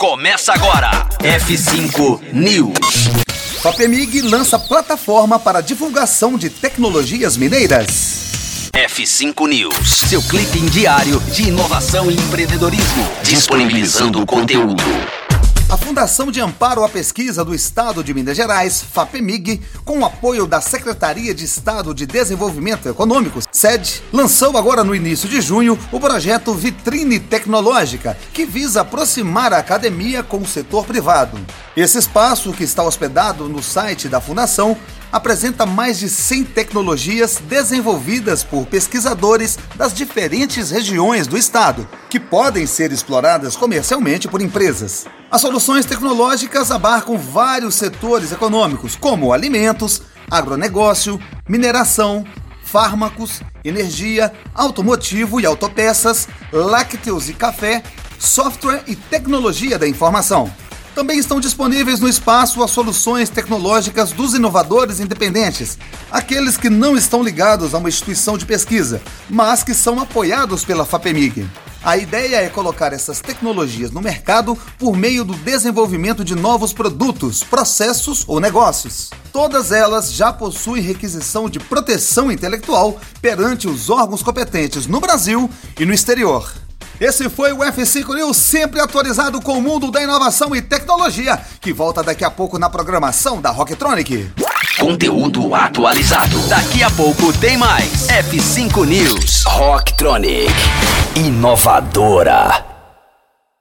Começa agora. F5 News. Fapemig lança plataforma para divulgação de tecnologias mineiras. F5 News. Seu clipe diário de inovação e empreendedorismo. Disponibilizando o conteúdo. Fundação de Amparo à Pesquisa do Estado de Minas Gerais, FAPEMIG, com o apoio da Secretaria de Estado de Desenvolvimento Econômico, SED, lançou agora no início de junho o projeto Vitrine Tecnológica, que visa aproximar a academia com o setor privado. Esse espaço, que está hospedado no site da Fundação, apresenta mais de 100 tecnologias desenvolvidas por pesquisadores das diferentes regiões do estado, que podem ser exploradas comercialmente por empresas. As soluções tecnológicas abarcam vários setores econômicos, como alimentos, agronegócio, mineração, fármacos, energia, automotivo e autopeças, lácteos e café, software e tecnologia da informação. Também estão disponíveis no espaço as soluções tecnológicas dos inovadores independentes, aqueles que não estão ligados a uma instituição de pesquisa, mas que são apoiados pela FAPEMIG. A ideia é colocar essas tecnologias no mercado por meio do desenvolvimento de novos produtos, processos ou negócios. Todas elas já possuem requisição de proteção intelectual perante os órgãos competentes no Brasil e no exterior. Esse foi o F5 News, sempre atualizado com o mundo da inovação e tecnologia, que volta daqui a pouco na programação da Rocktronic. Conteúdo atualizado. Daqui a pouco tem mais. F5 News. Rocktronic. Inovadora.